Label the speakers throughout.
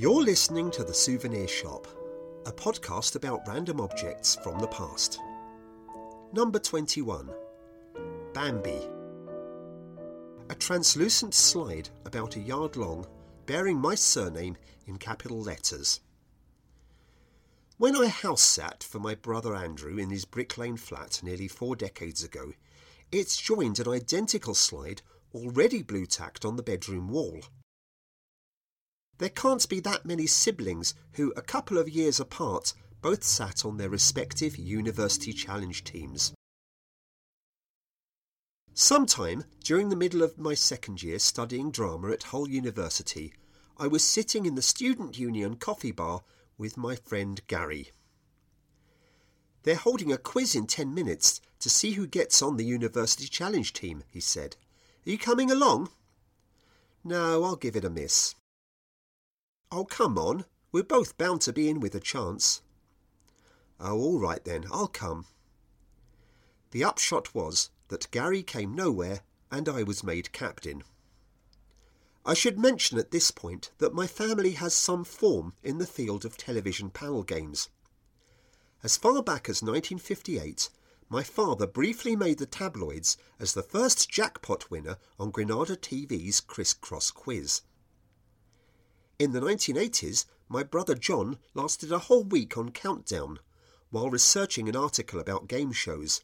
Speaker 1: You're listening to The Souvenir Shop, a podcast about random objects from the past. Number 21 Bambi. A translucent slide about a yard long bearing my surname in capital letters. When I house sat for my brother Andrew in his Brick Lane flat nearly four decades ago, it joined an identical slide already blue tacked on the bedroom wall. There can't be that many siblings who, a couple of years apart, both sat on their respective University Challenge teams. Sometime during the middle of my second year studying drama at Hull University, I was sitting in the Student Union coffee bar with my friend Gary. They're holding a quiz in ten minutes to see who gets on the University Challenge team, he said. Are you coming along? No, I'll give it a miss. Oh, come on. We're both bound to be in with a chance. Oh, all right then, I'll come. The upshot was that Gary came nowhere and I was made captain. I should mention at this point that my family has some form in the field of television panel games. As far back as 1958, my father briefly made the tabloids as the first jackpot winner on Granada TV's Criss Cross Quiz. In the 1980s, my brother John lasted a whole week on Countdown while researching an article about game shows.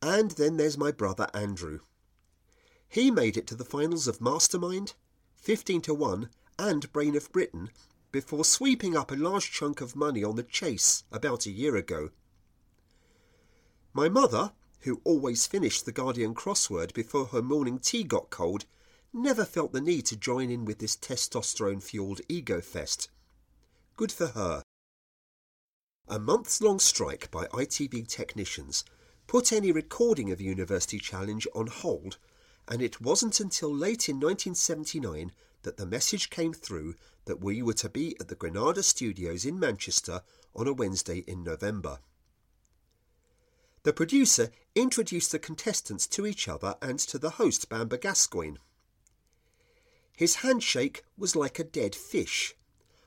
Speaker 1: And then there's my brother Andrew. He made it to the finals of Mastermind, 15 to 1, and Brain of Britain before sweeping up a large chunk of money on the chase about a year ago. My mother, who always finished the Guardian crossword before her morning tea got cold, never felt the need to join in with this testosterone fueled ego fest. Good for her. A months long strike by ITV technicians put any recording of University Challenge on hold, and it wasn't until late in 1979 that the message came through that we were to be at the Granada studios in Manchester on a Wednesday in November. The producer introduced the contestants to each other and to the host, Bamber Gascoigne. His handshake was like a dead fish,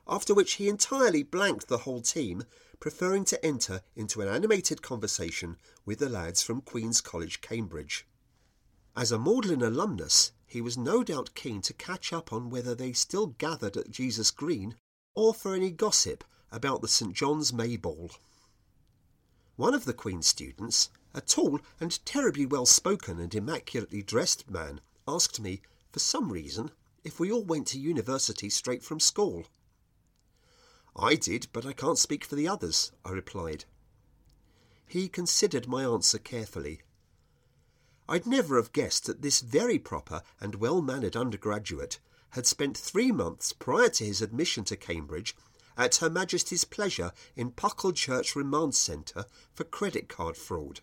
Speaker 1: after which he entirely blanked the whole team, preferring to enter into an animated conversation with the lads from Queen's College, Cambridge. As a Magdalene alumnus, he was no doubt keen to catch up on whether they still gathered at Jesus Green or for any gossip about the St John's May Ball. One of the Queen's students, a tall and terribly well spoken and immaculately dressed man, asked me, for some reason, if we all went to university straight from school. I did, but I can't speak for the others, I replied. He considered my answer carefully. I'd never have guessed that this very proper and well mannered undergraduate had spent three months prior to his admission to Cambridge at Her Majesty's pleasure in Pucklechurch Remand Centre for credit card fraud.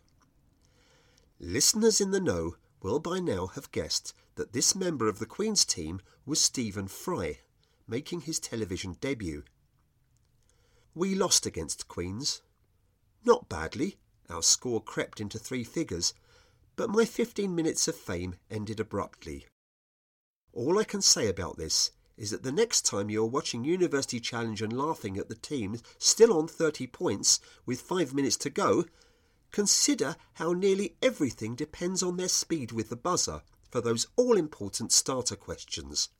Speaker 1: Listeners in the know will by now have guessed that this member of the Queen's team was Stephen Fry, making his television debut. We lost against Queen's. Not badly, our score crept into three figures, but my 15 minutes of fame ended abruptly. All I can say about this is that the next time you're watching University Challenge and laughing at the team still on 30 points with five minutes to go, consider how nearly everything depends on their speed with the buzzer for those all important starter questions.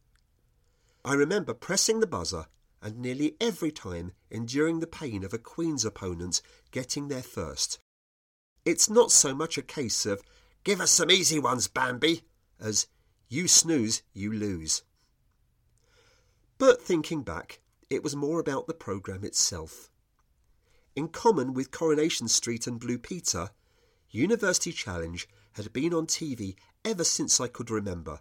Speaker 1: I remember pressing the buzzer and nearly every time enduring the pain of a Queen's opponent getting there first. It's not so much a case of, give us some easy ones, Bambi, as, you snooze, you lose. But thinking back, it was more about the programme itself. In common with Coronation Street and Blue Peter, University Challenge had been on TV ever since I could remember.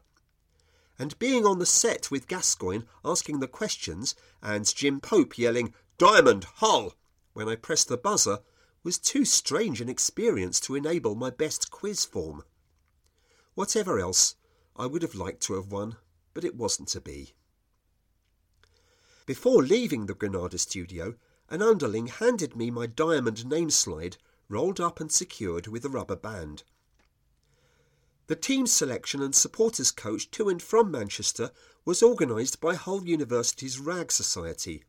Speaker 1: And being on the set with Gascoigne asking the questions and Jim Pope yelling, Diamond, Hull, when I pressed the buzzer was too strange an experience to enable my best quiz form. Whatever else, I would have liked to have won, but it wasn't to be. Before leaving the Granada studio, an underling handed me my diamond name slide rolled up and secured with a rubber band. The team selection and supporters coach to and from Manchester was organised by Hull University's RAG Society.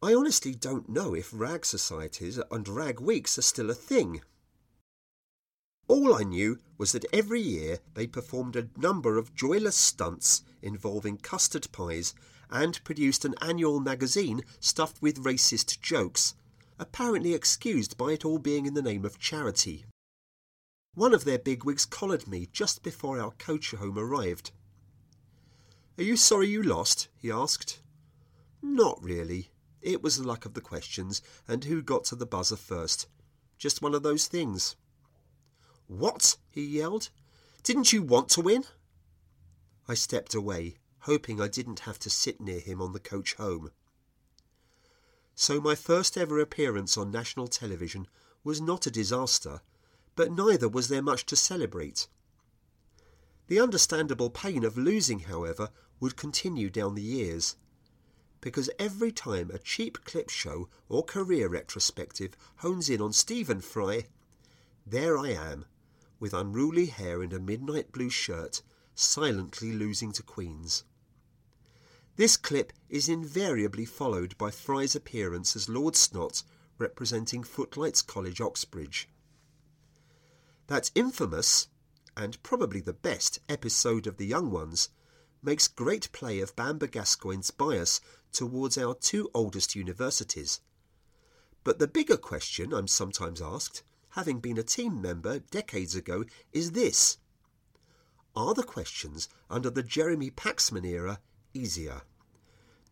Speaker 1: I honestly don't know if RAG societies and RAG weeks are still a thing. All I knew was that every year they performed a number of joyless stunts involving custard pies and produced an annual magazine stuffed with racist jokes, apparently excused by it all being in the name of charity. One of their bigwigs collared me just before our coach home arrived. Are you sorry you lost? he asked. Not really. It was the luck of the questions and who got to the buzzer first. Just one of those things. What? he yelled. Didn't you want to win? I stepped away, hoping I didn't have to sit near him on the coach home. So my first ever appearance on national television was not a disaster, but neither was there much to celebrate. The understandable pain of losing, however, would continue down the years, because every time a cheap clip show or career retrospective hones in on Stephen Fry, there I am, with unruly hair and a midnight blue shirt, silently losing to Queens. This clip is invariably followed by Fry's appearance as Lord Snot representing Footlights College, Oxbridge. That infamous, and probably the best, episode of The Young Ones makes great play of Bamber Gascoigne's bias towards our two oldest universities. But the bigger question I'm sometimes asked, having been a team member decades ago, is this Are the questions under the Jeremy Paxman era easier?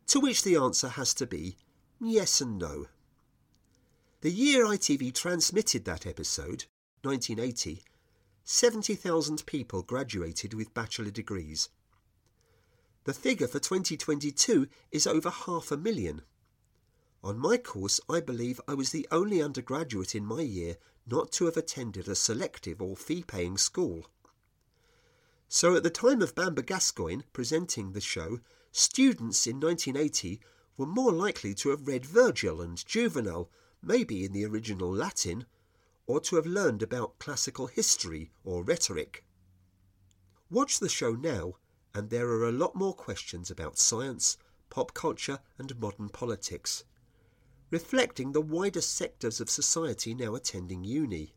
Speaker 1: To which the answer has to be yes and no. The year ITV transmitted that episode, 1980, 70,000 people graduated with bachelor degrees. The figure for 2022 is over half a million. On my course, I believe I was the only undergraduate in my year not to have attended a selective or fee paying school. So at the time of Bamber Gascoigne presenting the show, students in 1980 were more likely to have read Virgil and Juvenal, maybe in the original Latin, or to have learned about classical history or rhetoric. Watch the show now, and there are a lot more questions about science, pop culture, and modern politics, reflecting the wider sectors of society now attending uni.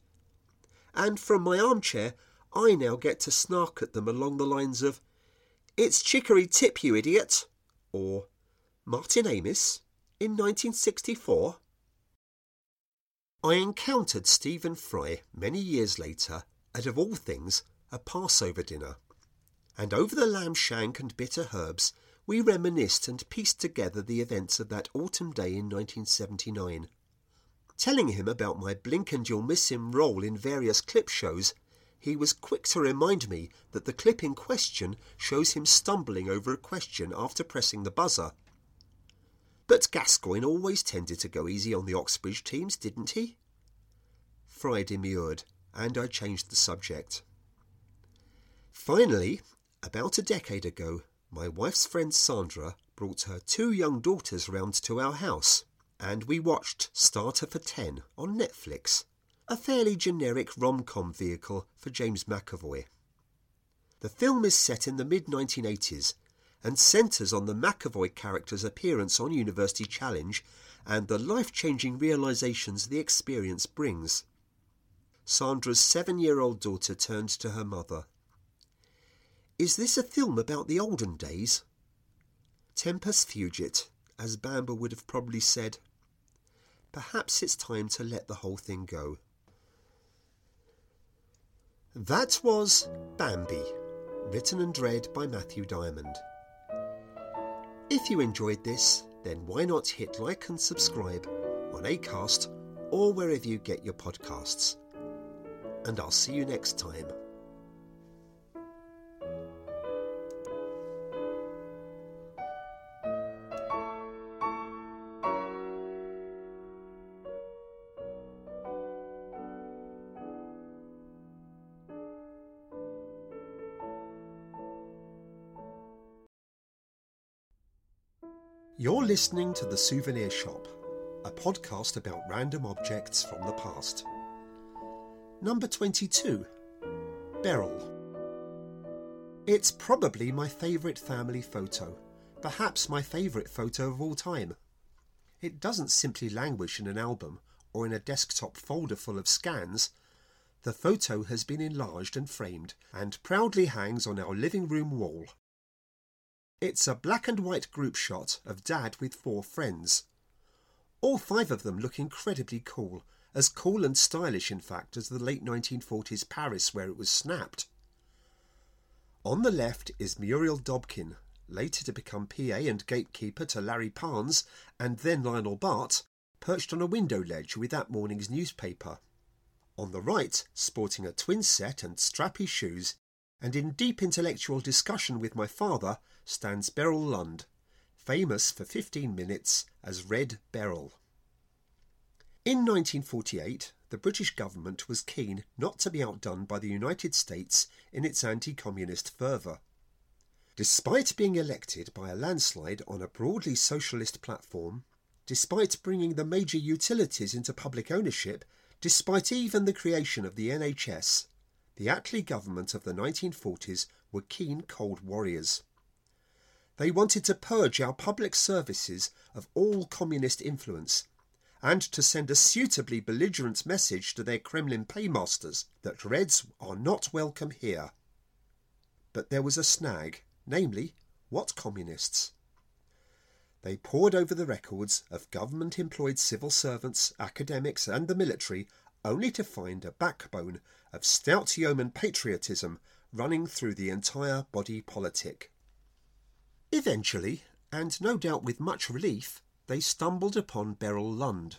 Speaker 1: And from my armchair, I now get to snark at them along the lines of, It's Chicory Tip, you idiot! or Martin Amis in 1964? I encountered Stephen Fry many years later at, of all things, a Passover dinner. And over the lamb shank and bitter herbs, we reminisced and pieced together the events of that autumn day in 1979. Telling him about my blink and you'll miss him role in various clip shows, he was quick to remind me that the clip in question shows him stumbling over a question after pressing the buzzer. But Gascoigne always tended to go easy on the Oxbridge teams, didn't he? Fry demurred, and I changed the subject. Finally, about a decade ago, my wife's friend Sandra brought her two young daughters round to our house, and we watched Starter for Ten on Netflix, a fairly generic rom com vehicle for James McAvoy. The film is set in the mid 1980s and centres on the McAvoy character's appearance on University Challenge and the life changing realisations the experience brings. Sandra's seven year old daughter turned to her mother. Is this a film about the olden days? Tempus fugit, as Bamber would have probably said. Perhaps it's time to let the whole thing go. That was Bambi, written and read by Matthew Diamond. If you enjoyed this, then why not hit like and subscribe on Acast or wherever you get your podcasts. And I'll see you next time. Listening to The Souvenir Shop, a podcast about random objects from the past. Number 22 Beryl. It's probably my favourite family photo, perhaps my favourite photo of all time. It doesn't simply languish in an album or in a desktop folder full of scans. The photo has been enlarged and framed and proudly hangs on our living room wall. It's a black and white group shot of Dad with four friends. All five of them look incredibly cool, as cool and stylish, in fact, as the late 1940s Paris where it was snapped. On the left is Muriel Dobkin, later to become PA and gatekeeper to Larry Parnes and then Lionel Bart, perched on a window ledge with that morning's newspaper. On the right, sporting a twin set and strappy shoes, and in deep intellectual discussion with my father, stands Beryl Lund, famous for 15 minutes as Red Beryl. In 1948, the British government was keen not to be outdone by the United States in its anti communist fervour. Despite being elected by a landslide on a broadly socialist platform, despite bringing the major utilities into public ownership, despite even the creation of the NHS, the Attlee government of the 1940s were keen Cold Warriors. They wanted to purge our public services of all communist influence and to send a suitably belligerent message to their Kremlin paymasters that Reds are not welcome here. But there was a snag, namely, what communists? They pored over the records of government employed civil servants, academics, and the military, only to find a backbone of stout yeoman patriotism running through the entire body politic. Eventually, and no doubt with much relief, they stumbled upon Beryl Lund,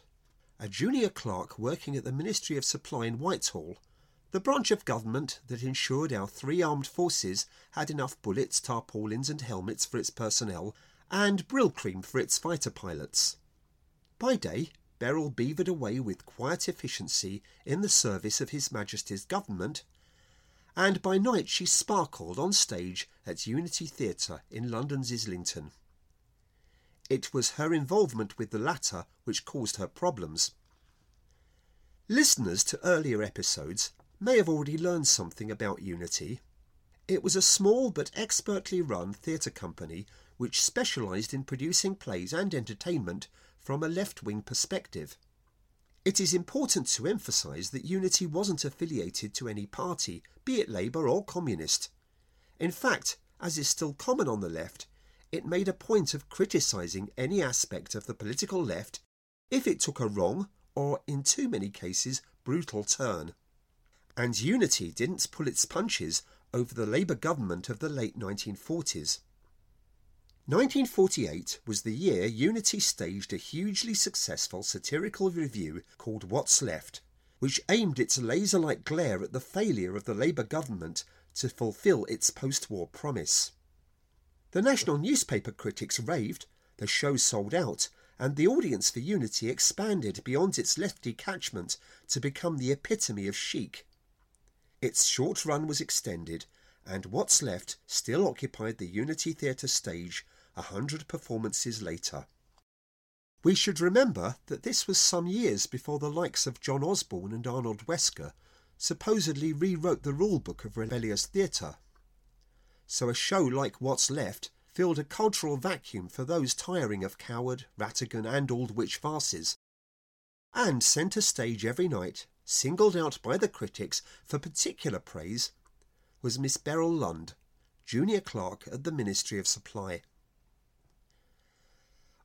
Speaker 1: a junior clerk working at the Ministry of Supply in Whitehall, the branch of government that ensured our three armed forces had enough bullets, tarpaulins, and helmets for its personnel, and Brylcreem for its fighter pilots. By day, Beryl beavered away with quiet efficiency in the service of His Majesty's government, and by night she sparkled on stage at Unity Theatre in London's Islington. It was her involvement with the latter which caused her problems. Listeners to earlier episodes may have already learned something about Unity. It was a small but expertly run theatre company which specialised in producing plays and entertainment from a left wing perspective. It is important to emphasise that Unity wasn't affiliated to any party, be it Labour or Communist. In fact, as is still common on the left, it made a point of criticising any aspect of the political left if it took a wrong, or in too many cases, brutal turn. And Unity didn't pull its punches over the Labour government of the late 1940s. 1948 was the year Unity staged a hugely successful satirical review called What's Left, which aimed its laser like glare at the failure of the Labour government to fulfil its post war promise. The national newspaper critics raved, the show sold out, and the audience for Unity expanded beyond its lefty catchment to become the epitome of chic. Its short run was extended, and What's Left still occupied the Unity Theatre stage a hundred performances later. We should remember that this was some years before the likes of John Osborne and Arnold Wesker supposedly rewrote the rule book of rebellious theatre so a show like What's Left filled a cultural vacuum for those tiring of Coward, Rattigan, and Aldwych farces, and centre stage every night, singled out by the critics for particular praise, was Miss Beryl Lund, junior clerk at the Ministry of Supply.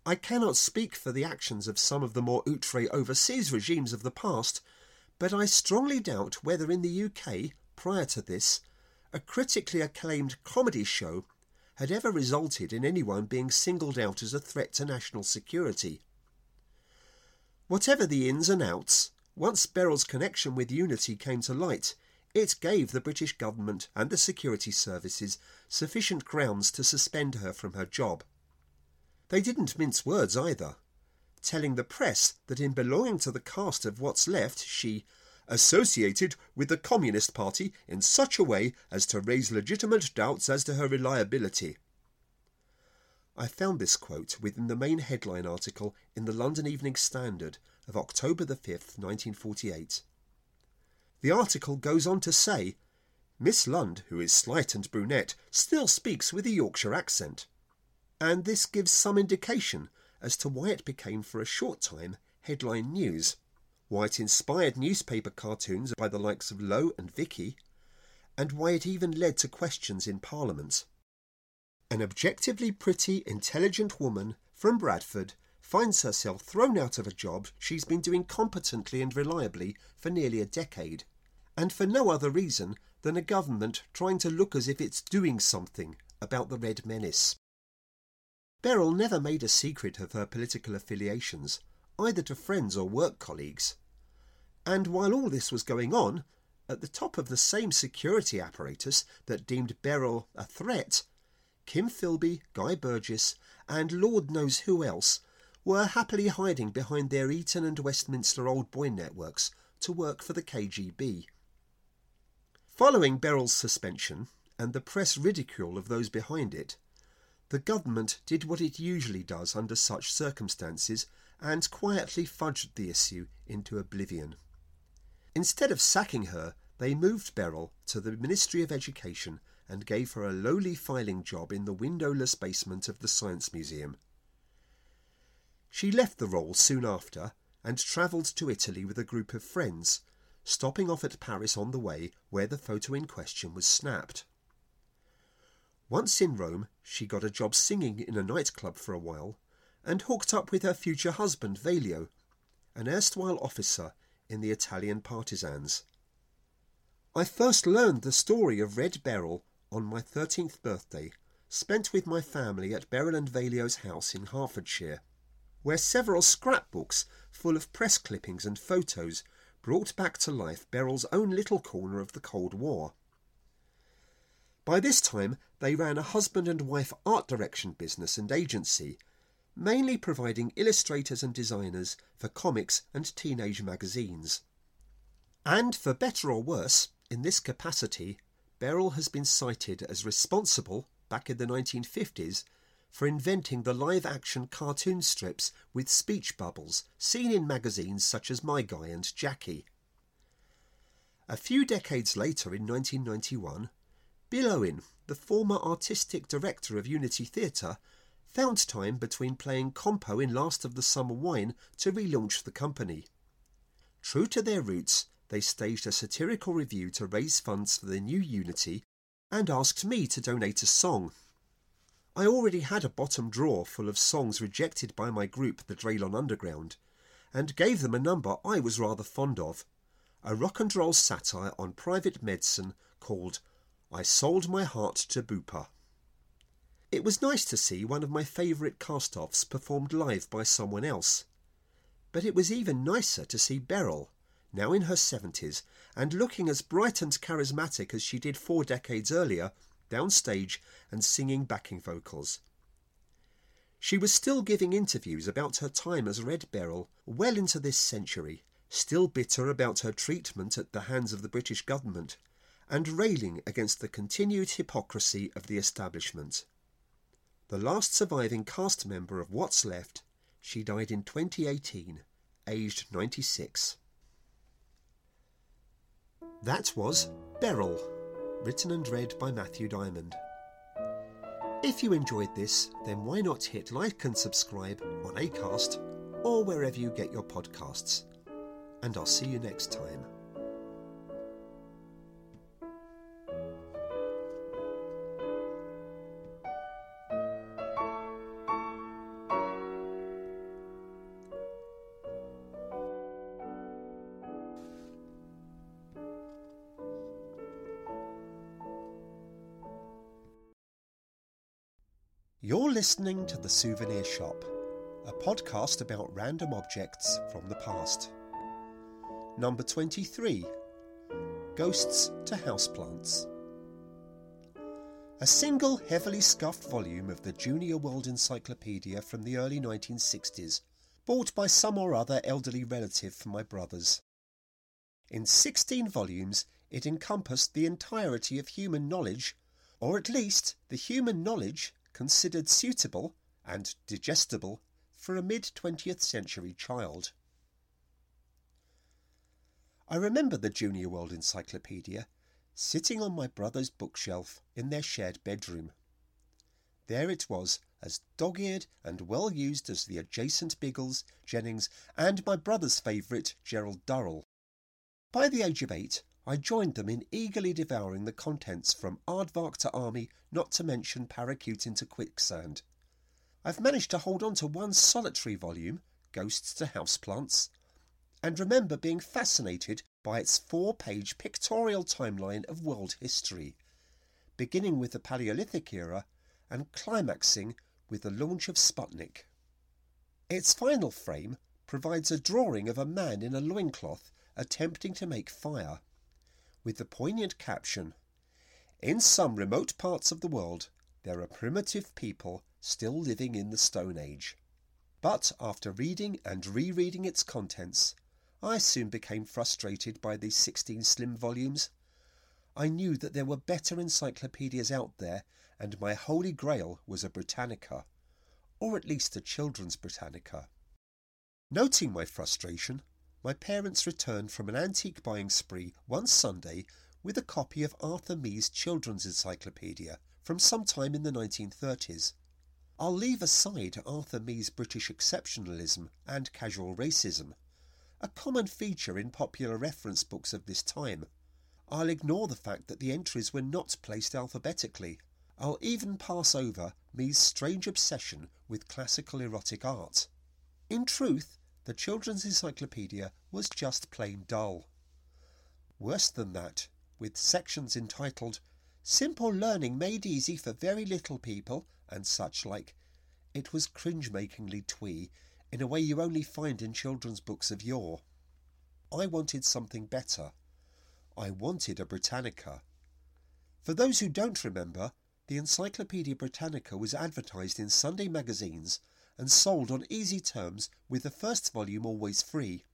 Speaker 1: I cannot speak for the actions of some of the more outre overseas regimes of the past, but I strongly doubt whether in the UK, prior to this, a critically acclaimed comedy show had ever resulted in anyone being singled out as a threat to national security. Whatever the ins and outs, once Beryl's connection with Unity came to light, it gave the British government and the security services sufficient grounds to suspend her from her job. They didn't mince words either, telling the press that in belonging to the cast of What's Left, she associated with the Communist Party in such a way as to raise legitimate doubts as to her reliability. I found this quote within the main headline article in the London Evening Standard of October the 5th, 1948. The article goes on to say Miss Lund, who is slight and brunette, still speaks with a Yorkshire accent. And this gives some indication as to why it became for a short time headline news, why it inspired newspaper cartoons by the likes of Low and Vicky, and why it even led to questions in Parliament. An objectively pretty, intelligent woman from Bradford finds herself thrown out of a job she's been doing competently and reliably for nearly a decade, and for no other reason than a government trying to look as if it's doing something about the Red Menace. Beryl never made a secret of her political affiliations, either to friends or work colleagues. And while all this was going on, at the top of the same security apparatus that deemed Beryl a threat, Kim Philby, Guy Burgess, and Lord knows who else were happily hiding behind their Eton and Westminster Old Boy networks to work for the KGB. Following Beryl's suspension and the press ridicule of those behind it, the government did what it usually does under such circumstances and quietly fudged the issue into oblivion. Instead of sacking her, they moved Beryl to the Ministry of Education and gave her a lowly filing job in the windowless basement of the Science Museum. She left the role soon after and travelled to Italy with a group of friends, stopping off at Paris on the way where the photo in question was snapped. Once in Rome, she got a job singing in a nightclub for a while and hooked up with her future husband Velio, an erstwhile officer in the Italian partisans. I first learned the story of Red Beryl on my 13th birthday, spent with my family at Beryl and Velio's house in Hertfordshire, where several scrapbooks full of press clippings and photos brought back to life Beryl's own little corner of the Cold War. By this time, they ran a husband and wife art direction business and agency, mainly providing illustrators and designers for comics and teenage magazines. And for better or worse, in this capacity, Beryl has been cited as responsible, back in the 1950s, for inventing the live action cartoon strips with speech bubbles seen in magazines such as My Guy and Jackie. A few decades later, in 1991, Bill Owen, the former artistic director of Unity Theatre, found time between playing Compo in Last of the Summer Wine to relaunch the company. True to their roots, they staged a satirical review to raise funds for the new Unity and asked me to donate a song. I already had a bottom drawer full of songs rejected by my group, the Draylon Underground, and gave them a number I was rather fond of a rock and roll satire on private medicine called I Sold My Heart to Bupa. It was nice to see one of my favourite cast offs performed live by someone else. But it was even nicer to see Beryl, now in her 70s, and looking as bright and charismatic as she did four decades earlier, downstage and singing backing vocals. She was still giving interviews about her time as Red Beryl well into this century, still bitter about her treatment at the hands of the British government, and railing against the continued hypocrisy of the establishment. The last surviving cast member of What's Left, she died in 2018, aged 96. That was Beryl, written and read by Matthew Diamond. If you enjoyed this, then why not hit like and subscribe on Acast or wherever you get your podcasts. And I'll see you next time. Listening to The Souvenir Shop, a podcast about random objects from the past. Number 23 Ghosts to Houseplants. A single heavily scuffed volume of the Junior World Encyclopedia from the early 1960s, bought by some or other elderly relative for my brothers. In 16 volumes, it encompassed the entirety of human knowledge, or at least the human knowledge considered suitable and digestible for a mid 20th century child. I remember the Junior World Encyclopedia, sitting on my brother's bookshelf in their shared bedroom. There it was, as dog eared and well used as the adjacent Biggles, Jennings, and my brother's favourite, Gerald Durrell. By the age of eight, I joined them in eagerly devouring the contents from Aardvark to Army, not to mention Paracute into Quicksand. I've managed to hold on to one solitary volume, Ghosts to Houseplants, and remember being fascinated by its four page pictorial timeline of world history, beginning with the Paleolithic era and climaxing with the launch of Sputnik. Its final frame provides a drawing of a man in a loincloth attempting to make fire, with the poignant caption In some remote parts of the world, there are primitive people still living in the Stone Age. But after reading and rereading its contents, I soon became frustrated by these 16 slim volumes. I knew that there were better encyclopedias out there, and my holy grail was a Britannica, or at least a children's Britannica. Noting my frustration, my parents returned from an antique buying spree one Sunday with a copy of Arthur Mee's Children's Encyclopedia from some time in the 1930s. I'll leave aside Arthur Mee's British exceptionalism and casual racism, a common feature in popular reference books of this time. I'll ignore the fact that the entries were not placed alphabetically. I'll even pass over Mee's strange obsession with classical erotic art. In truth, the Children's Encyclopedia was just plain dull. Worse than that, with sections entitled Simple Learning Made Easy for Very Little People and such like. It was cringe makingly twee in a way you only find in children's books of yore. I wanted something better. I wanted a Britannica. For those who don't remember, the Encyclopaedia Britannica was advertised in Sunday magazines and sold on easy terms with the first volume always free.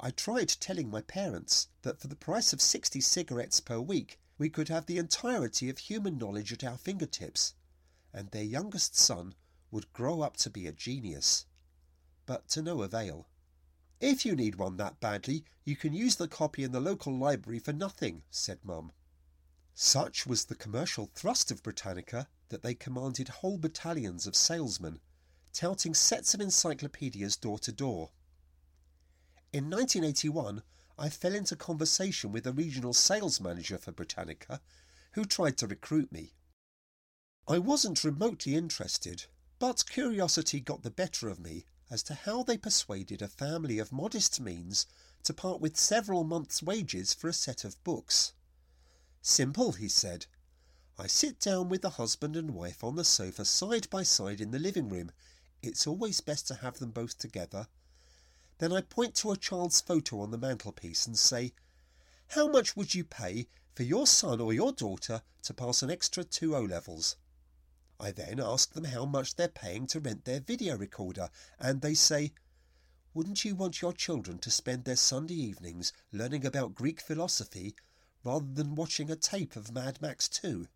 Speaker 1: I tried telling my parents that for the price of 60 cigarettes per week we could have the entirety of human knowledge at our fingertips, and their youngest son would grow up to be a genius. But to no avail. If you need one that badly, you can use the copy in the local library for nothing, said Mum. Such was the commercial thrust of Britannica that they commanded whole battalions of salesmen, touting sets of encyclopedias door to door. In 1981, I fell into conversation with a regional sales manager for Britannica who tried to recruit me. I wasn't remotely interested, but curiosity got the better of me as to how they persuaded a family of modest means to part with several months' wages for a set of books. Simple, he said. I sit down with the husband and wife on the sofa side by side in the living room. It's always best to have them both together. Then I point to a child's photo on the mantelpiece and say, How much would you pay for your son or your daughter to pass an extra two O levels? I then ask them how much they're paying to rent their video recorder, and they say, Wouldn't you want your children to spend their Sunday evenings learning about Greek philosophy rather than watching a tape of Mad Max 2?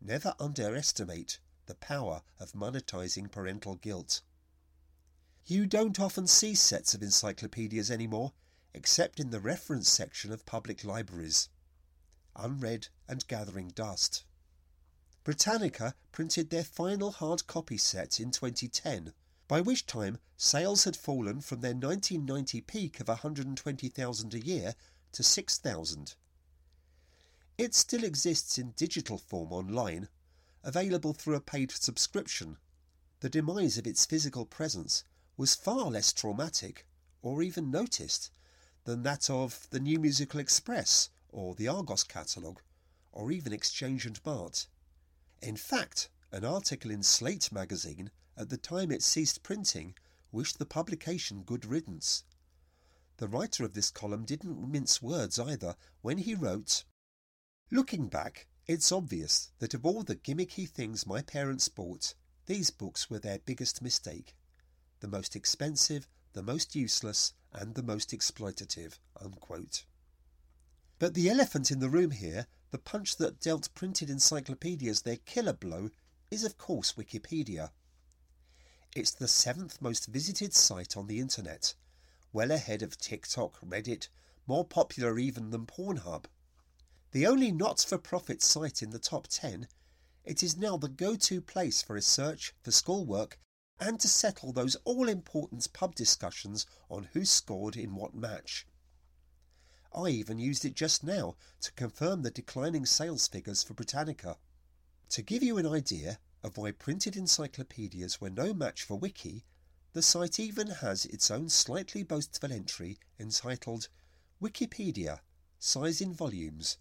Speaker 1: Never underestimate the power of monetizing parental guilt. You don't often see sets of encyclopedias anymore, except in the reference section of public libraries. Unread and gathering dust. Britannica printed their final hard copy set in 2010, by which time sales had fallen from their 1990 peak of 120,000 a year to 6,000. It still exists in digital form online, available through a paid subscription. The demise of its physical presence was far less traumatic, or even noticed, than that of the New Musical Express, or the Argos catalogue, or even Exchange and Mart. In fact, an article in Slate magazine, at the time it ceased printing, wished the publication good riddance. The writer of this column didn't mince words either when he wrote, Looking back, it's obvious that of all the gimmicky things my parents bought, these books were their biggest mistake the most expensive, the most useless, and the most exploitative. Unquote. But the elephant in the room here, the punch that dealt printed encyclopedias their killer blow, is of course Wikipedia. It's the seventh most visited site on the internet, well ahead of TikTok, Reddit, more popular even than Pornhub. The only not for profit site in the top 10, it is now the go to place for research, for schoolwork, and to settle those all important pub discussions on who scored in what match. I even used it just now to confirm the declining sales figures for Britannica. To give you an idea of why printed encyclopedias were no match for Wiki, the site even has its own slightly boastful entry entitled Wikipedia Size in Volumes,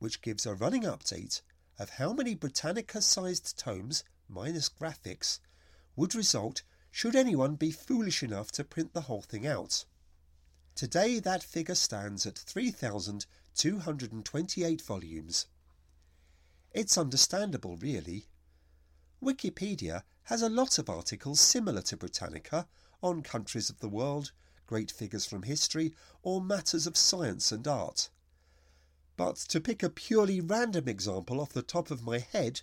Speaker 1: which gives a running update of how many Britannica sized tomes, minus graphics, would result should anyone be foolish enough to print the whole thing out. Today that figure stands at 3,228 volumes. It's understandable, really. Wikipedia has a lot of articles similar to Britannica on countries of the world, great figures from history, or matters of science and art. But to pick a purely random example off the top of my head,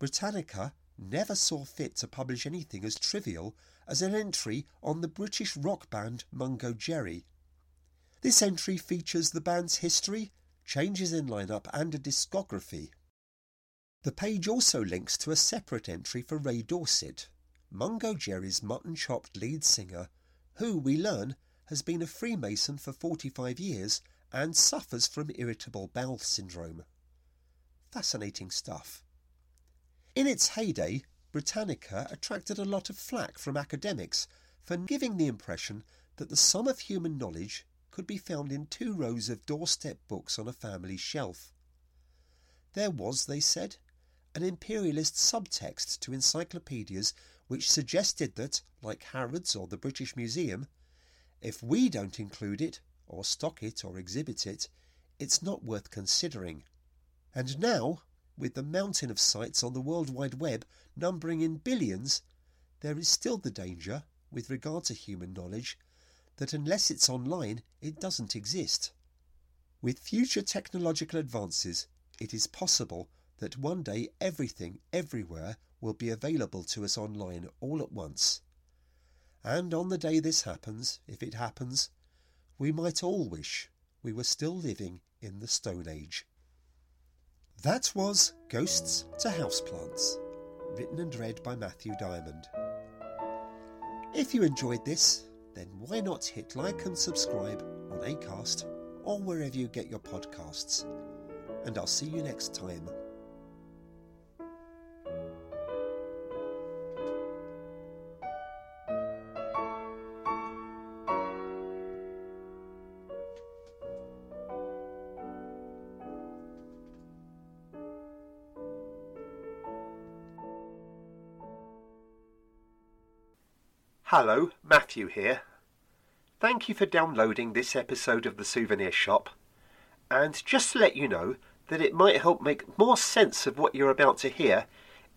Speaker 1: Britannica never saw fit to publish anything as trivial as an entry on the British rock band Mungo Jerry. This entry features the band's history, changes in lineup, and a discography. The page also links to a separate entry for Ray Dorset, Mungo Jerry's mutton chopped lead singer, who, we learn, has been a Freemason for 45 years and suffers from irritable bowel syndrome. Fascinating stuff. In its heyday, Britannica attracted a lot of flack from academics for giving the impression that the sum of human knowledge could be found in two rows of doorstep books on a family shelf. There was, they said, an imperialist subtext to encyclopedias which suggested that, like Harrods or the British Museum, if we don't include it, or stock it, or exhibit it, it's not worth considering. And now, with the mountain of sites on the World Wide Web numbering in billions, there is still the danger, with regard to human knowledge, that unless it's online, it doesn't exist. With future technological advances, it is possible that one day everything, everywhere, will be available to us online all at once. And on the day this happens, if it happens, we might all wish we were still living in the Stone Age. That was Ghosts to Houseplants, written and read by Matthew Diamond. If you enjoyed this, then why not hit like and subscribe on Acast or wherever you get your podcasts. And I'll see you next time.
Speaker 2: Hello, Matthew here. Thank you for downloading this episode of The Souvenir Shop. And just to let you know that it might help make more sense of what you're about to hear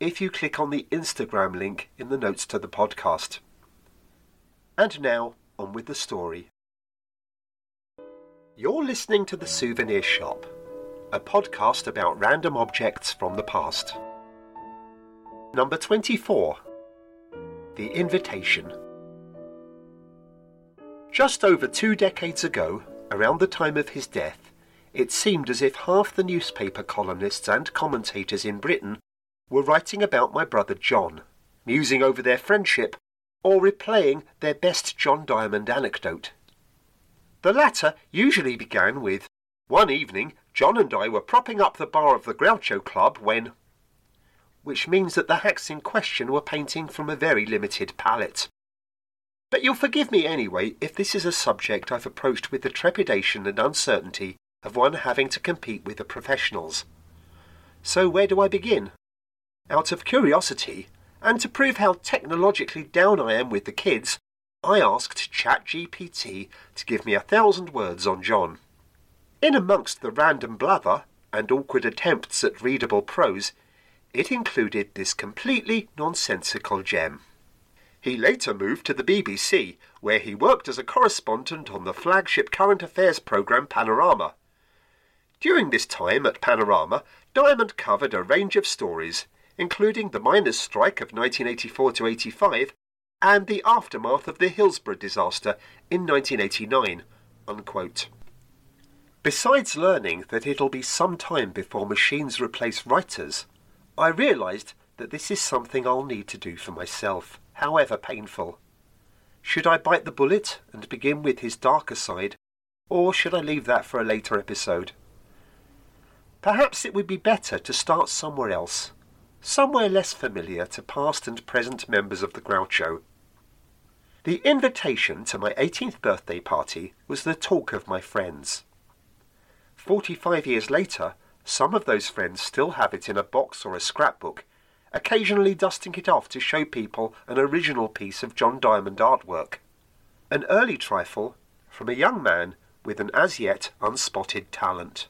Speaker 2: if you click on the Instagram link in the notes to the podcast. And now, on with the story. You're listening to The Souvenir Shop, a podcast about random objects from the past. Number 24 the Invitation. Just over two decades ago, around the time of his death, it seemed as if half the newspaper columnists and commentators in Britain were writing about my brother John, musing over their friendship, or replaying their best John Diamond anecdote. The latter usually began with, One evening, John and I were propping up the bar of the Groucho Club when which means that the hacks in question were painting from a very limited palette. But you'll forgive me anyway if this is a subject I've approached with the trepidation and uncertainty of one having to compete with the professionals. So where do I begin? Out of curiosity, and to prove how technologically down I am with the kids, I asked ChatGPT to give me a thousand words on John. In amongst the random blather and awkward attempts at readable prose, it included this completely nonsensical gem. He later moved to the BBC, where he worked as a correspondent on the flagship current affairs programme Panorama. During this time at Panorama, Diamond covered a range of stories, including the miners' strike of 1984 to 85 and the aftermath of the Hillsborough disaster in 1989. Unquote. Besides learning that it'll be some time before machines replace writers, I realised that this is something I'll need to do for myself, however painful. Should I bite the bullet and begin with his darker side, or should I leave that for a later episode? Perhaps it would be better to start somewhere else, somewhere less familiar to past and present members of the Groucho. The invitation to my 18th birthday party was the talk of my friends. Forty-five years later, some of those friends still have it in a box or a scrapbook, occasionally dusting it off to show people an original piece of John Diamond artwork. An early trifle from a young man with an as yet unspotted talent.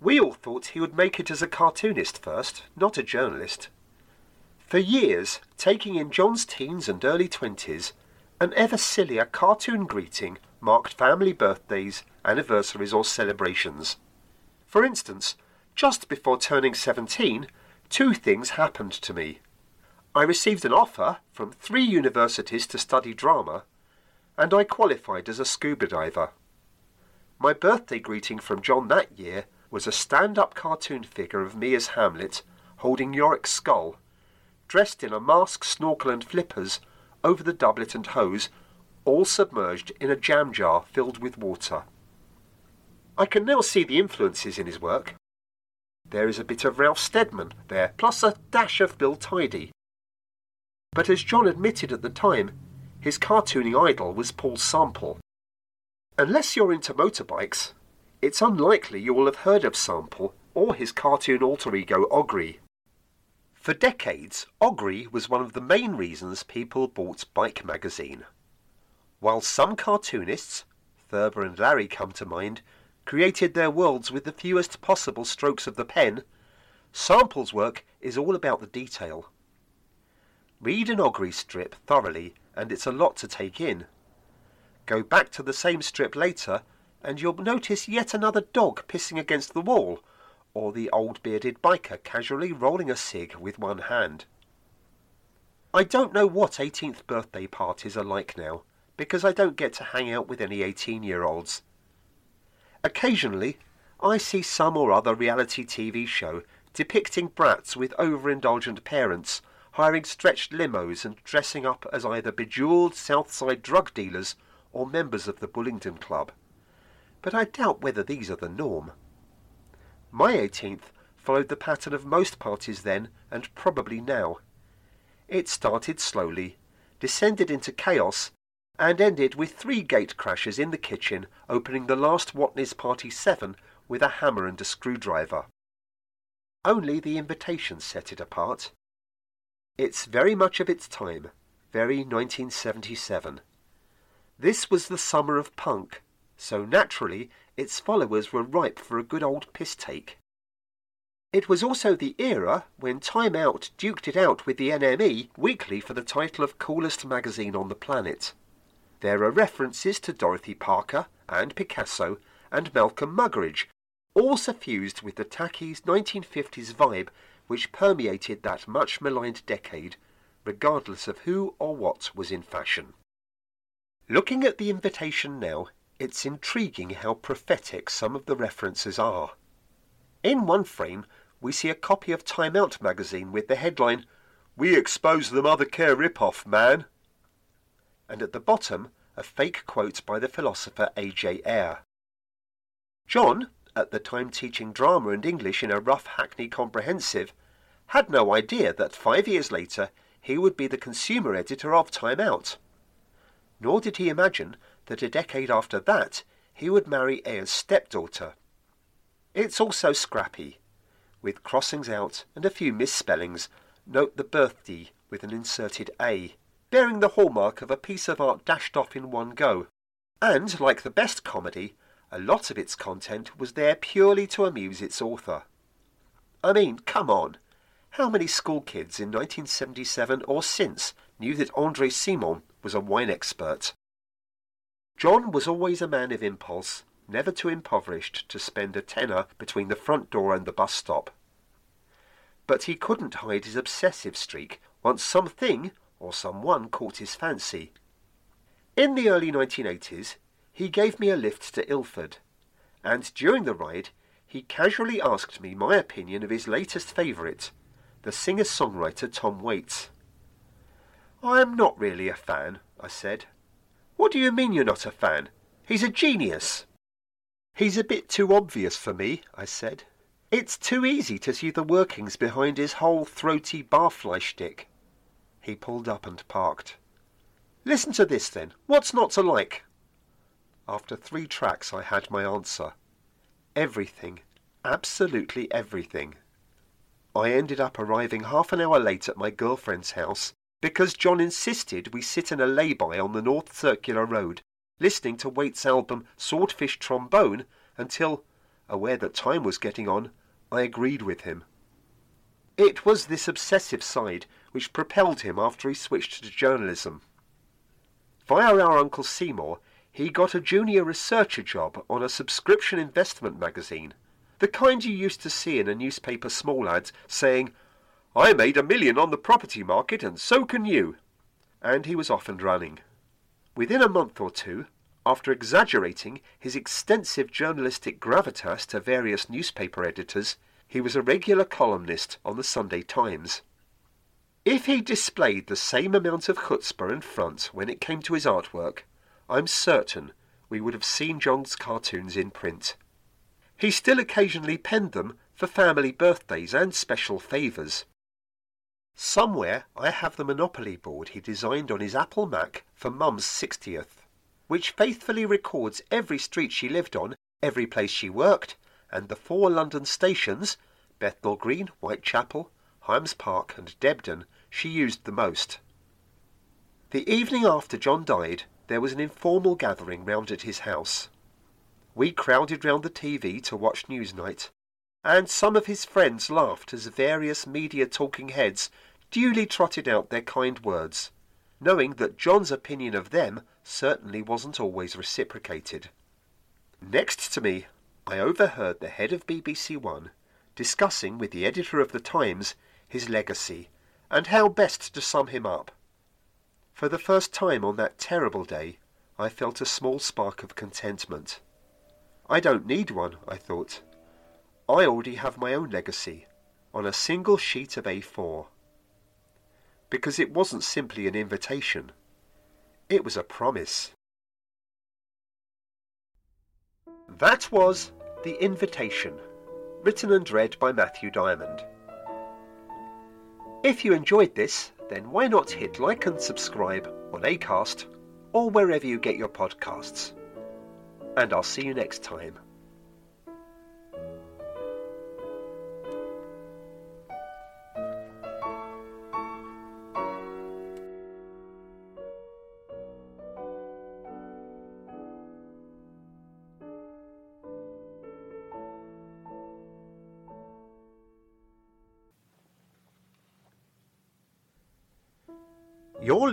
Speaker 2: We all thought he would make it as a cartoonist first, not a journalist. For years, taking in John's teens and early twenties, an ever sillier cartoon greeting marked family birthdays, anniversaries, or celebrations. For instance, just before turning 17, two things happened to me. I received an offer from three universities to study drama, and I qualified as a scuba diver. My birthday greeting from John that year was a stand-up cartoon figure of me as Hamlet, holding Yorick's skull, dressed in a mask, snorkel and flippers, over the doublet and hose, all submerged in a jam jar filled with water. I can now see the influences in his work. There is a bit of Ralph Steadman there, plus a dash of Bill Tidy. But as John admitted at the time, his cartooning idol was Paul Sample. Unless you're into motorbikes, it's unlikely you will have heard of Sample or his cartoon alter ego Ogri. For decades, Ogri was one of the main reasons people bought Bike magazine. While some cartoonists, Thurber and Larry come to mind, created their worlds with the fewest possible strokes of the pen, Sample's work is all about the detail. Read an Ogri strip thoroughly, and it's a lot to take in. Go back to the same strip later, and you'll notice yet another dog pissing against the wall, or the old bearded biker casually rolling a cig with one hand. I don't know what 18th birthday parties are like now, because I don't get to hang out with any 18 year olds. Occasionally, I see some or other reality TV show depicting brats with overindulgent parents hiring stretched limos and dressing up as either bejeweled Southside drug dealers or members of the Bullingdon Club but I doubt whether these are the norm. My 18th followed the pattern of most parties then, and probably now. It started slowly, descended into chaos, and ended with three gate crashes in the kitchen, opening the last Watney's Party 7 with a hammer and a screwdriver. Only the invitation set it apart. It's very much of its time, very 1977. This was the summer of punk, so naturally its followers were ripe for a good old piss take. It was also the era when Time Out duked it out with the NME weekly for the title of coolest magazine on the planet. There are references to Dorothy Parker and Picasso and Malcolm Muggeridge, all suffused with the tacky 1950s vibe which permeated that much maligned decade, regardless of who or what was in fashion. Looking at the invitation now, it's intriguing how prophetic some of the references are. In one frame, we see a copy of Time Out magazine with the headline, We expose the Mother Care ripoff, man. And at the bottom, a fake quote by the philosopher A.J. Ayer. John, at the time teaching drama and English in a rough Hackney comprehensive, had no idea that five years later he would be the consumer editor of Time Out. Nor did he imagine that a decade after that he would marry Ayer's stepdaughter. It's also scrappy, with crossings out and a few misspellings. Note the birthday with an inserted A, bearing the hallmark of a piece of art dashed off in one go. And, like the best comedy, a lot of its content was there purely to amuse its author. I mean, come on. How many school kids in 1977 or since knew that Andre Simon was a wine expert? John was always a man of impulse, never too impoverished to spend a tenner between the front door and the bus stop. But he couldn't hide his obsessive streak once something or someone caught his fancy. In the early 1980s, he gave me a lift to Ilford, and during the ride he casually asked me my opinion of his latest favourite, the singer-songwriter Tom Waits. I am not really a fan, I said. What do you mean you're not a fan? He's a genius. He's a bit too obvious for me, I said. It's too easy to see the workings behind his whole throaty barfly shtick. He pulled up and parked. Listen to this then. What's not to like? After three tracks I had my answer. Everything. Absolutely everything. I ended up arriving half an hour late at my girlfriend's house because John insisted we sit in a lay-by on the North Circular Road, listening to Waits' album Swordfish Trombone until, aware that time was getting on, I agreed with him. It was this obsessive side which propelled him after he switched to journalism. Via our Uncle Seymour, he got a junior researcher job on a subscription investment magazine, the kind you used to see in a newspaper small ads saying, I made a million on the property market and so can you. And he was off and running. Within a month or two, after exaggerating his extensive journalistic gravitas to various newspaper editors, he was a regular columnist on the Sunday Times. If he displayed the same amount of chutzpah and front when it came to his artwork, I'm certain we would have seen John's cartoons in print. He still occasionally penned them for family birthdays and special favours. Somewhere I have the Monopoly board he designed on his Apple Mac for Mum's 60th, which faithfully records every street she lived on, every place she worked, and the four London stations, Bethnal Green, Whitechapel, Hymes Park, and Debden, she used the most. The evening after John died, there was an informal gathering round at his house. We crowded round the TV to watch Newsnight, and some of his friends laughed as various media talking heads duly trotted out their kind words, knowing that John's opinion of them certainly wasn't always reciprocated. Next to me, I overheard the head of BBC One discussing with the editor of the Times his legacy and how best to sum him up. For the first time on that terrible day, I felt a small spark of contentment. I don't need one, I thought. I already have my own legacy, on a single sheet of A4. Because it wasn't simply an invitation. It was a promise. That was The Invitation, written and read by Matthew Diamond. If you enjoyed this, then why not hit like and subscribe on Acast or wherever you get your podcasts. And I'll see you next time.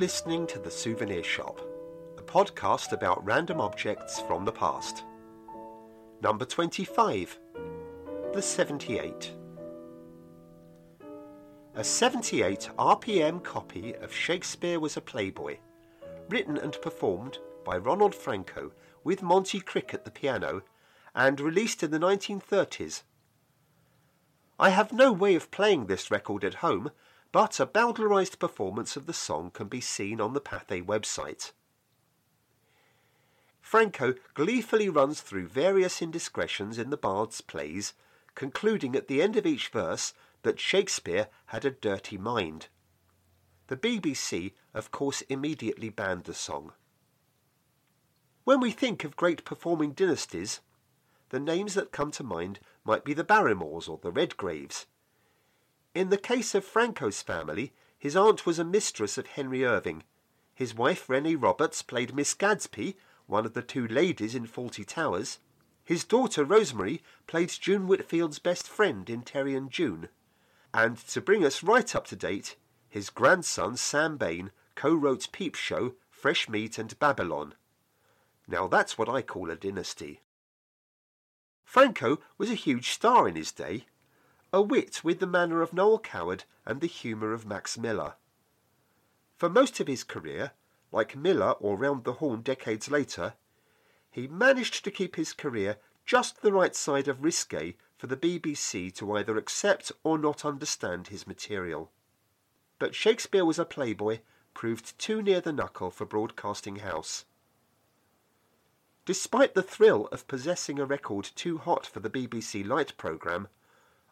Speaker 2: Listening to The Souvenir Shop, a podcast about random objects from the past. Number 25 The 78. A 78 RPM copy of Shakespeare Was a Playboy, written and performed by Ronald Frankau with Monte Crick at the piano, and released in the 1930s. I have no way of playing this record at home but a bowdlerized performance of the song can be seen on the Pathé website. Frankau gleefully runs through various indiscretions in the bard's plays, concluding at the end of each verse that Shakespeare had a dirty mind. The BBC, of course, immediately banned the song. When we think of great performing dynasties, the names that come to mind might be the Barrymores or the Redgraves, in the case of Frankau's family, his aunt was a mistress of Henry Irving. His wife, Renée Roberts, played Miss Gatsby, one of the two ladies in Fawlty Towers. His daughter, Rosemary, played June Whitfield's best friend in Terry and June. And to bring us right up to date, his grandson, Sam Bain, co-wrote Peep Show, Fresh Meat and Babylon. Now that's what I call a dynasty. Frankau was a huge star in his day, a wit with the manner of Noel Coward and the humour of Max Miller. For most of his career, like Miller or Round the Horne decades later, he managed to keep his career
Speaker 1: just the right side of risque for the BBC to either accept or not understand his material. But Shakespeare was a playboy, proved too near the knuckle for Broadcasting House. Despite the thrill of possessing a record too hot for the BBC Light programme,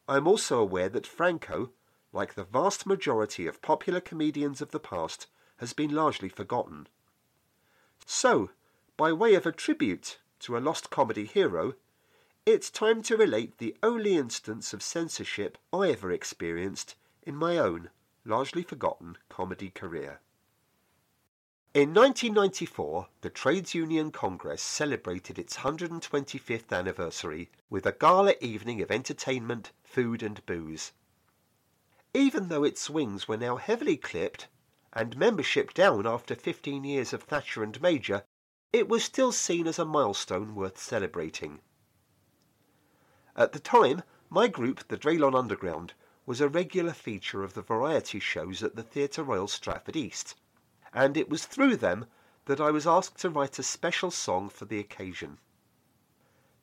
Speaker 1: I am also aware that Frankau, like the vast majority of popular comedians of the past, has been largely forgotten. So, by way of a tribute to a lost comedy hero, it's time to relate the only instance of censorship I ever experienced in my own, largely forgotten comedy career. In 1994, the Trades Union Congress celebrated its 125th anniversary with a gala evening of entertainment, food, and booze. Even though its wings were now heavily clipped and membership down after 15 years of Thatcher and Major, it was still seen as a milestone worth celebrating. At the time, my group, the Draylon Underground, was a regular feature of the variety shows at the Theatre Royal Stratford East and it was through them that I was asked to write a special song for the occasion.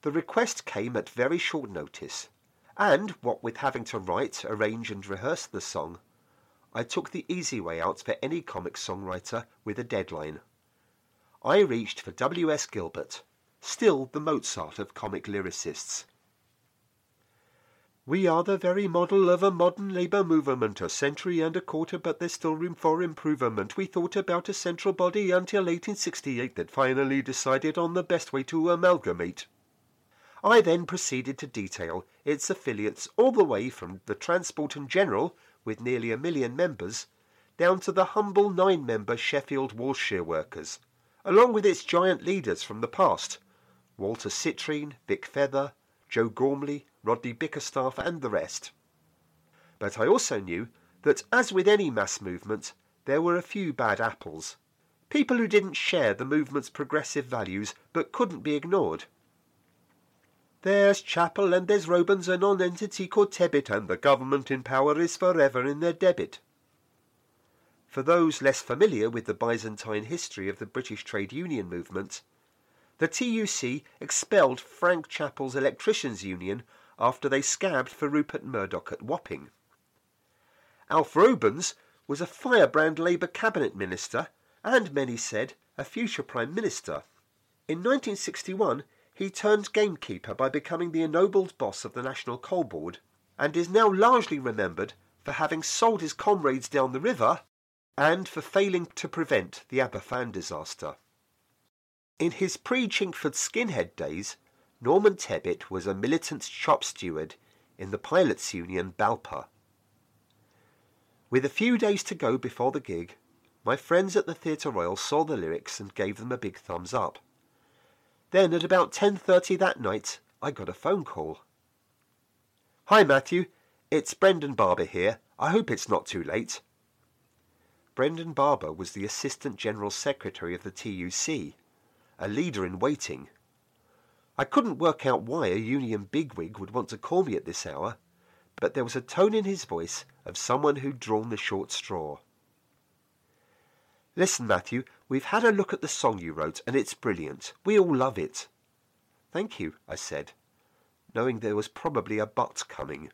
Speaker 1: The request came at very short notice, and what with having to write, arrange, and rehearse the song, I took the easy way out for any comic songwriter with a deadline. I reached for W. S. Gilbert, still the Mozart of comic lyricists. We are the very model of a modern labour movement, a century and a quarter, but there's still room for improvement. We thought about a central body until 1868, that finally decided on the best way to amalgamate. I then proceeded to detail its affiliates all the way from the Transport and General, with nearly a million members, down to the humble nine-member Sheffield Wool Shear Workers, along with its giant leaders from the past, Walter Citrine, Vic Feather, Joe Gormley, Rodney Bickerstaffe, and the rest. But I also knew that, as with any mass movement, there were a few bad apples. People who didn't share the movement's progressive values but couldn't be ignored. There's Chapple and there's Robens, a non-entity called Tebbit, and the government in power is forever in their debit. For those less familiar with the Byzantine history of the British trade union movement, the TUC expelled Frank Chapple's Electricians' Union after they scabbed for Rupert Murdoch at Wapping. Alf Robens was a firebrand Labour cabinet minister and, many said, a future Prime Minister. In 1961 he turned gamekeeper by becoming the ennobled boss of the National Coal Board and is now largely remembered for having sold his comrades down the river and for failing to prevent the Aberfan disaster. In his pre-Chingford skinhead days, Norman Tebbit was a militant shop steward in the Pilots Union Balpa. With a few days to go before the gig, my friends at the Theatre Royal saw the lyrics and gave them a big thumbs up. Then at about 10.30 that night, I got a phone call. Hi Matthew, it's Brendan Barber here. I hope it's not too late. Brendan Barber was the Assistant General Secretary of the TUC a leader in waiting. I couldn't work out why a union bigwig would want to call me at this hour, but there was a tone in his voice of someone who'd drawn the short straw. Listen, Matthew, we've had a look at the song you wrote, and it's brilliant. We all love it. Thank you, I said, knowing there was probably a but coming.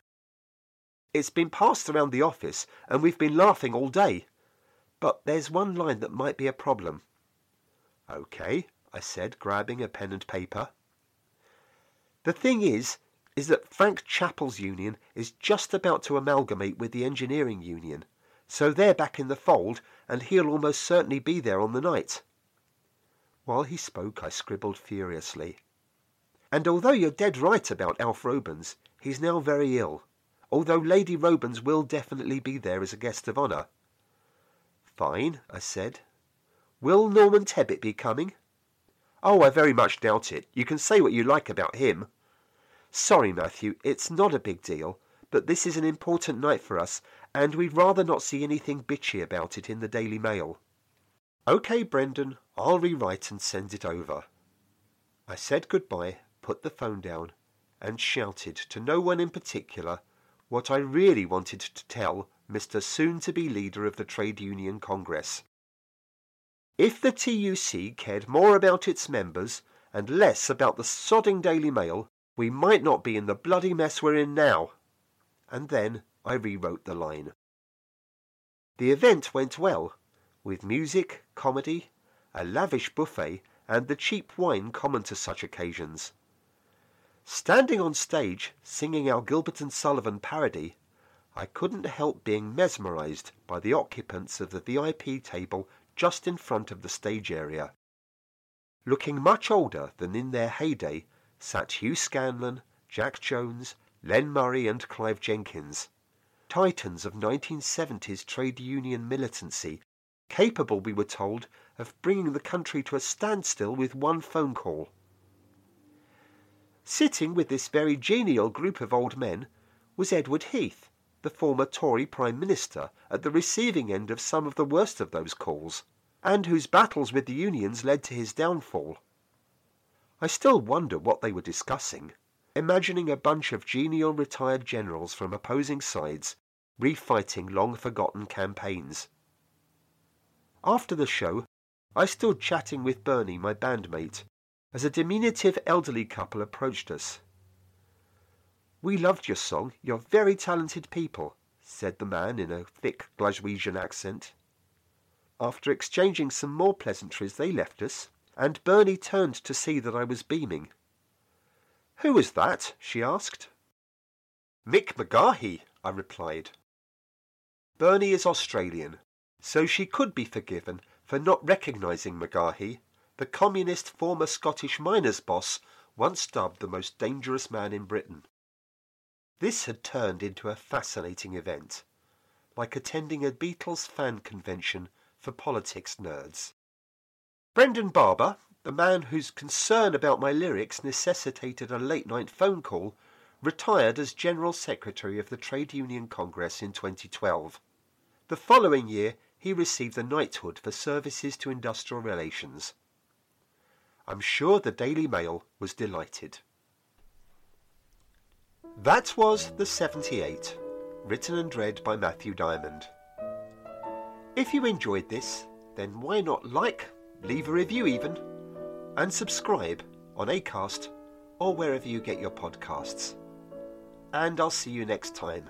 Speaker 1: It's been passed around the office, and we've been laughing all day. But there's one line that might be a problem. Okay, I said, grabbing a pen and paper. The thing is, is that Frank Chapple's union is just about to amalgamate with the engineering union, so they're back in the fold, and he'll almost certainly be there on the night. While he spoke, I scribbled furiously. And although you're dead right about Alf Robens, he's now very ill, although Lady Robens will definitely be there as a guest of honour. Fine, I said. Will Norman Tebbit be coming? Oh, I very much doubt it. You can say what you like about him. Sorry, Matthew, it's not a big deal, but this is an important night for us, and we'd rather not see anything bitchy about it in the Daily Mail. OK, Brendan, I'll rewrite and send it over. I said goodbye, put the phone down, and shouted to no one in particular what I really wanted to tell Mr. soon-to-be leader of the Trade Union Congress. If the TUC cared more about its members
Speaker 2: and less about the sodding Daily Mail, we might not be in the bloody mess we're in now. And then I rewrote the line. The event went well, with music, comedy, a lavish buffet, and the cheap wine common to such occasions. Standing on stage, singing our Gilbert and Sullivan parody, I couldn't help being mesmerized by the occupants of the VIP table just in front of the stage area. Looking much older than in their heyday sat Hugh Scanlon, Jack Jones, Len Murray, and Clive Jenkins, titans of 1970s trade union militancy, capable, we were told, of bringing the country to a standstill with one phone call. Sitting with this very genial group of old men was Edward Heath, the former Tory Prime Minister, at the receiving end of some of the worst of those calls, and whose battles with the unions led to his downfall. I still wonder what they were discussing, imagining a bunch of genial retired generals from opposing sides refighting long forgotten campaigns. After the show, I stood chatting with Bernie, my bandmate, as a diminutive elderly couple approached us. We loved your song. You're very talented people, said the man in a thick Glaswegian accent. After exchanging some more pleasantries, they left us, and Bernie turned to see that I was beaming. Who is that? she asked. Mick McGahey, I replied. Bernie is Australian, so she could be forgiven for not recognising McGahey the communist former Scottish miners' boss once dubbed the most dangerous man in Britain. This had turned into a fascinating event, like attending a Beatles fan convention for politics nerds. Brendan Barber, the man whose concern about my lyrics necessitated a late night phone call, retired as General Secretary of the Trade Union Congress in 2012. The following year, he received the knighthood for services to industrial relations. I'm sure the Daily Mail was delighted. That was The 78, written and read by Matthew Diamond. If you enjoyed this, then why not like, leave a review even, and subscribe on Acast or wherever you get your podcasts. And I'll see you next time.